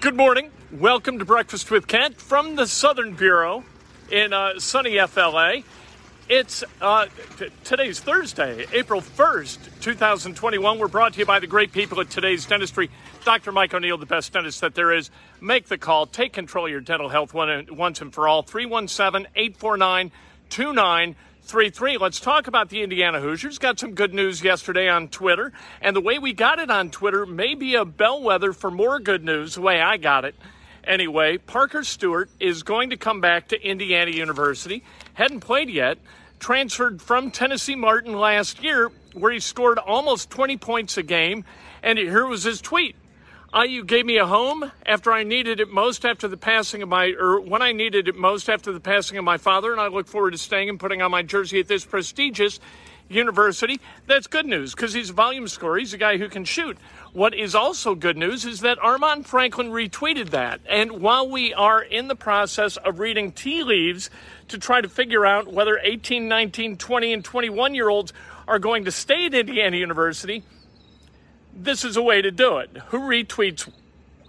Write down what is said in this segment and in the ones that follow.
Good morning. Welcome to Breakfast with Kent from the Southern Bureau in uh, sunny FLA. It's uh, t- today's Thursday, April 1st, 2021. We're brought to you by the great people at today's dentistry. Dr. Mike O'Neill, the best dentist that there is. Make the call. Take control of your dental health once and for all. 317 849 2933. Let's talk about the Indiana Hoosiers. Got some good news yesterday on Twitter. And the way we got it on Twitter may be a bellwether for more good news, the way I got it. Anyway, Parker Stewart is going to come back to Indiana University. Hadn't played yet. Transferred from Tennessee Martin last year, where he scored almost 20 points a game. And here was his tweet. Uh, IU gave me a home after I needed it most after the passing of my, or when I needed it most after the passing of my father, and I look forward to staying and putting on my jersey at this prestigious university. That's good news because he's a volume scorer. He's a guy who can shoot. What is also good news is that Armaan Franklin retweeted that. And while we are in the process of reading tea leaves to try to figure out whether 18, 19, 20, and 21 year olds are going to stay at Indiana University, this is a way to do it. Who retweets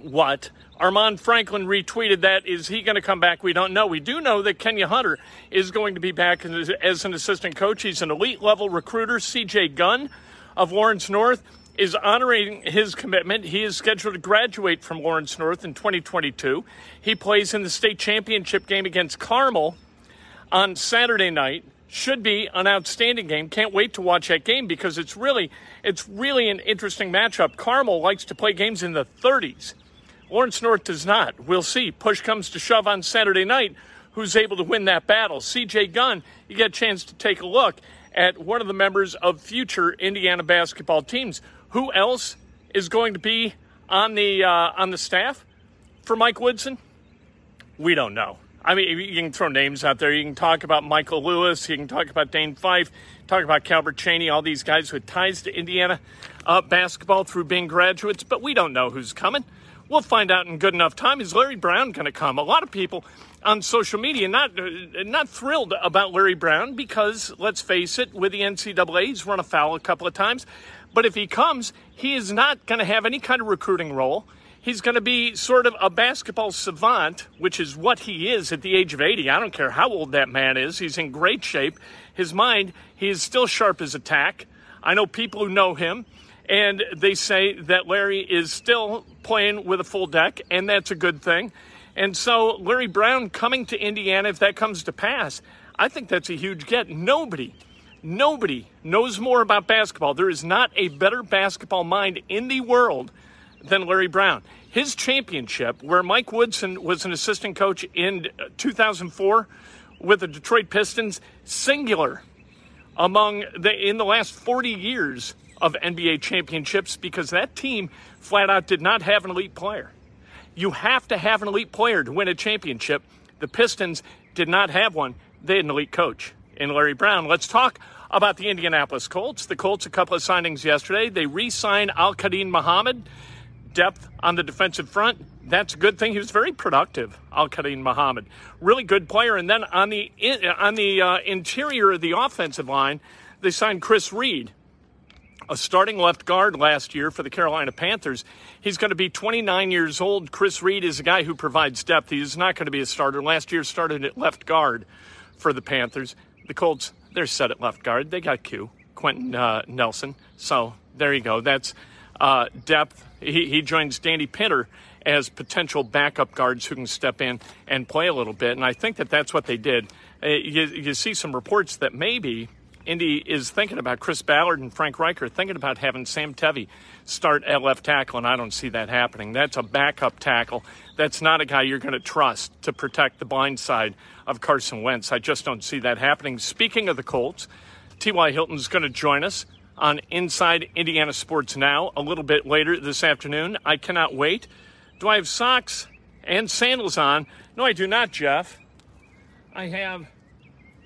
what? Armaan Franklin retweeted that. Is he going to come back? We don't know. We do know that Kenya Hunter is going to be back as, as an assistant coach. He's an elite level recruiter. CJ Gunn of Lawrence North is honoring his commitment. He is scheduled to graduate from Lawrence North in 2022. He plays in the state championship game against Carmel on Saturday night should be an outstanding game. Can't wait to watch that game because it's really it's really an interesting matchup. Carmel likes to play games in the 30s. Lawrence North does not. We'll see. Push comes to shove on Saturday night. Who's able to win that battle? CJ Gunn, you get a chance to take a look at one of the members of future Indiana basketball teams. Who else is going to be on the uh, on the staff for Mike Woodson? We don't know. I mean, you can throw names out there. You can talk about Michael Lewis. You can talk about Dane Fife. Talk about Calbert Cheaney. All these guys with ties to Indiana uh, basketball through being graduates. But we don't know who's coming. We'll find out in good enough time. Is Larry Brown going to come? A lot of people on social media not uh, not thrilled about Larry Brown because let's face it, with the NCAA, he's run afoul a couple of times. But if he comes, he is not going to have any kind of recruiting role. He's going to be sort of a basketball savant, which is what he is at the age of 80. I don't care how old that man is. He's in great shape. His mind, he is still sharp as a tack. I know people who know him, and they say that Larry is still playing with a full deck, and that's a good thing. And so, Larry Brown coming to Indiana, if that comes to pass, I think that's a huge get. Nobody, nobody knows more about basketball. There is not a better basketball mind in the world than Larry Brown. His championship, where Mike Woodson was an assistant coach in uh, 2004 with the Detroit Pistons, singular among the in the last 40 years of NBA championships because that team flat out did not have an elite player. You have to have an elite player to win a championship. The Pistons did not have one. They had an elite coach in Larry Brown. Let's talk about the Indianapolis Colts. The Colts, a couple of signings yesterday. They re signed Al-Quadin Muhammad, depth on the defensive front. That's a good thing. He was very productive, Al-Quadin Muhammad. Really good player. And then on the, on the uh, interior of the offensive line, they signed Chris Reed a starting left guard last year for the Carolina Panthers. He's going to be 29 years old. Chris Reed is a guy who provides depth. He is not going to be a starter. Last year started at left guard for the Panthers. The Colts, they're set at left guard. They got Q, Quenton uh, Nelson. So there you go. That's uh, depth. He, he joins Danny Pinter as potential backup guards who can step in and play a little bit. And I think that that's what they did. Uh, you, you see some reports that maybe Indy is thinking about Chris Ballard and Frank Reicher thinking about having Sam Tevi start at left tackle, and I don't see that happening. That's a backup tackle. That's not a guy you're going to trust to protect the blind side of Carson Wentz. I just don't see that happening. Speaking of the Colts, T.Y. Hilton's going to join us on Inside Indiana Sports Now a little bit later this afternoon. I cannot wait. Do I have socks and sandals on? No, I do not, Jeff. I have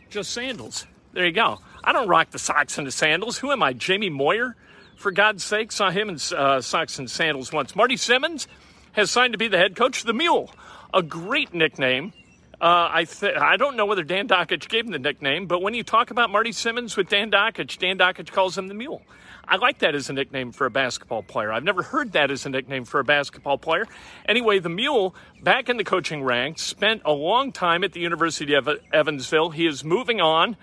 just sandals. There you go. I don't rock the socks and the sandals. Who am I, Jamie Moyer? For God's sake, saw him in uh, socks and sandals once. Marty Simmons has signed to be the head coach. Of the Mule, a great nickname. Uh, I th- I don't know whether Dan Dakich gave him the nickname, but when you talk about Marty Simmons with Dan Dakich, Dan Dakich calls him the Mule. I like that as a nickname for a basketball player. I've never heard that as a nickname for a basketball player. Anyway, the Mule, back in the coaching ranks, spent a long time at the University of Evansville. He is moving on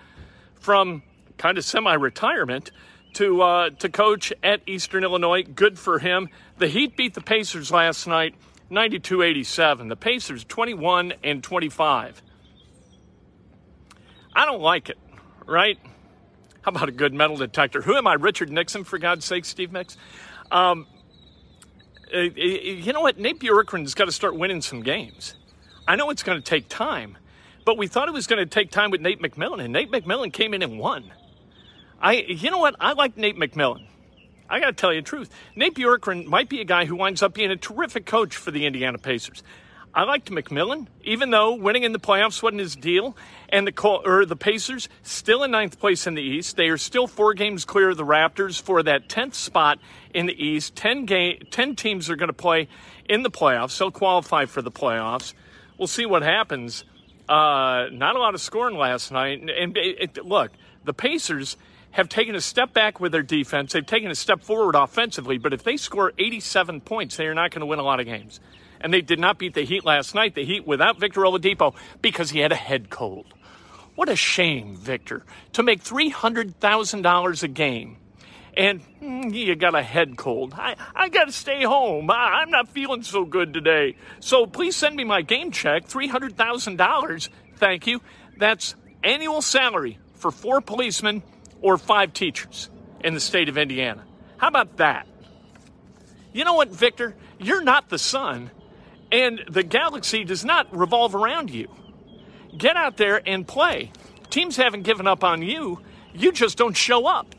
from kind of semi-retirement to uh, to coach at Eastern Illinois. Good for him. The Heat beat the Pacers last night, 92-87. The Pacers 21 and 25. I don't like it, right? How about a good metal detector? Who am I, Richard Nixon? For God's sake, Steve Mix. Um, uh, you know what? Nate Bjorkgren's got to start winning some games. I know it's going to take time, but we thought it was going to take time with Nate McMillan, and Nate McMillan came in and won. I, you know what? I like Nate McMillan. I got to tell you the truth. Nate Bjorkgren might be a guy who winds up being a terrific coach for the Indiana Pacers. I liked McMillan, even though winning in the playoffs wasn't his deal, and the or the Pacers still in ninth place in the East. They are still four games clear of the Raptors for that tenth spot in the East. Ten game, ten teams are going to play in the playoffs. They'll qualify for the playoffs. We'll see what happens. Uh, not a lot of scoring last night, and, it, look, the Pacers have taken a step back with their defense. They've taken a step forward offensively, but if they score 87 points, they are not going to win a lot of games. And they did not beat the Heat last night, the Heat without Victor Oladipo, because he had a head cold. What a shame, Victor, to make $300,000 a game and mm, you got a head cold. I, I got to stay home. I, I'm not feeling so good today. So please send me my game check, $300,000. Thank you. That's annual salary for four policemen or five teachers in the state of Indiana. How about that? You know what, Victor? You're not the sun, and the galaxy does not revolve around you. Get out there and play. Teams haven't given up on you, you just don't show up.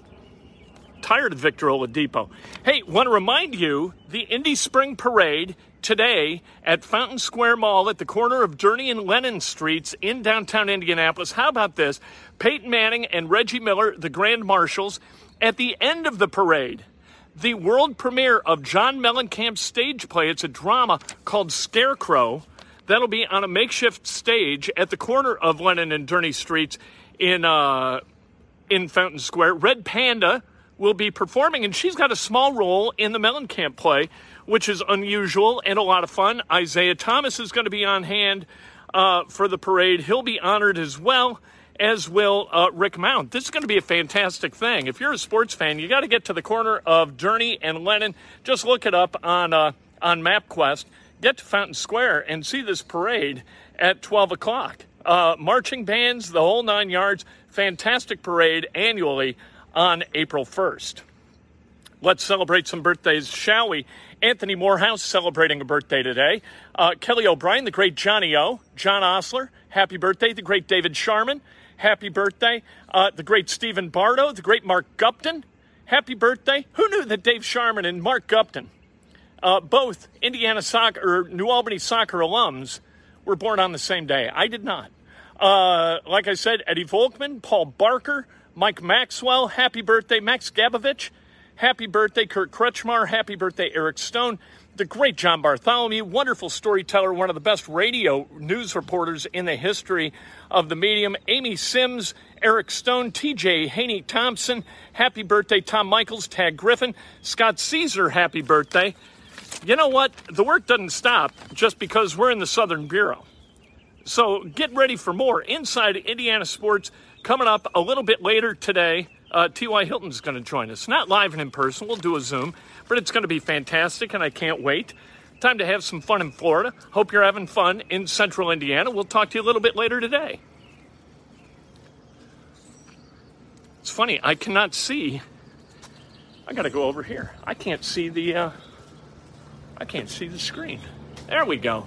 Tired of Victor Oladipo. Hey, want to remind you the Indy Spring Parade today at Fountain Square Mall at the corner of Journey and Lennon Streets in downtown Indianapolis. How about this? Peyton Manning and Reggie Miller, the Grand Marshals, at the end of the parade. The world premiere of John Mellencamp's stage play. It's a drama called Scarecrow. That'll be on a makeshift stage at the corner of Lennon and Durney Streets in uh, in Fountain Square. Red Panda will be performing, and she's got a small role in the Mellencamp play which is unusual and a lot of fun. Isaiah Thomas is going to be on hand uh, for the parade. He'll be honored as well, as will uh, Rick Mount. This is going to be a fantastic thing. If you're a sports fan, you got to get to the corner of Journey and Lennon. Just look it up on uh, on MapQuest. Get to Fountain Square and see this parade at 12 o'clock. Uh, marching bands, the whole nine yards. Fantastic parade annually on April 1st. Let's celebrate some birthdays, shall we? Anthony Morehouse celebrating a birthday today. Uh, Kelly O'Brien, the great Johnny O. John Osler, happy birthday. The great David Sharman, happy birthday. Uh, the great Stephen Bardo, the great Mark Gupton, happy birthday. Who knew that Dave Sharman and Mark Gupton, uh, both Indiana soccer or New Albany soccer alums, were born on the same day? I did not. Uh, like I said, Eddie Volkman, Paul Barker, Mike Maxwell, happy birthday. Max Gabovich, happy birthday. Kurt Kretschmar, happy birthday. Eric Stone, the great John Bartholomew, wonderful storyteller, one of the best radio news reporters in the history of the medium. Amy Sims, Eric Stone, TJ Haney Thompson, happy birthday. Tom Michaels, Tag Griffin, Scott Caesar, happy birthday. You know what? The work doesn't stop just because we're in the Southern Bureau. So get ready for more Inside Indiana Sports coming up a little bit later today. Uh, T.Y. Hilton's going to join us. Not live and in person, we'll do a Zoom, but it's going to be fantastic and I can't wait. Time to have some fun in Florida. Hope you're having fun in central Indiana. We'll talk to you a little bit later today. It's funny, I cannot see. I got to go over here. I can't see the. Uh, I can't see the screen. There we go.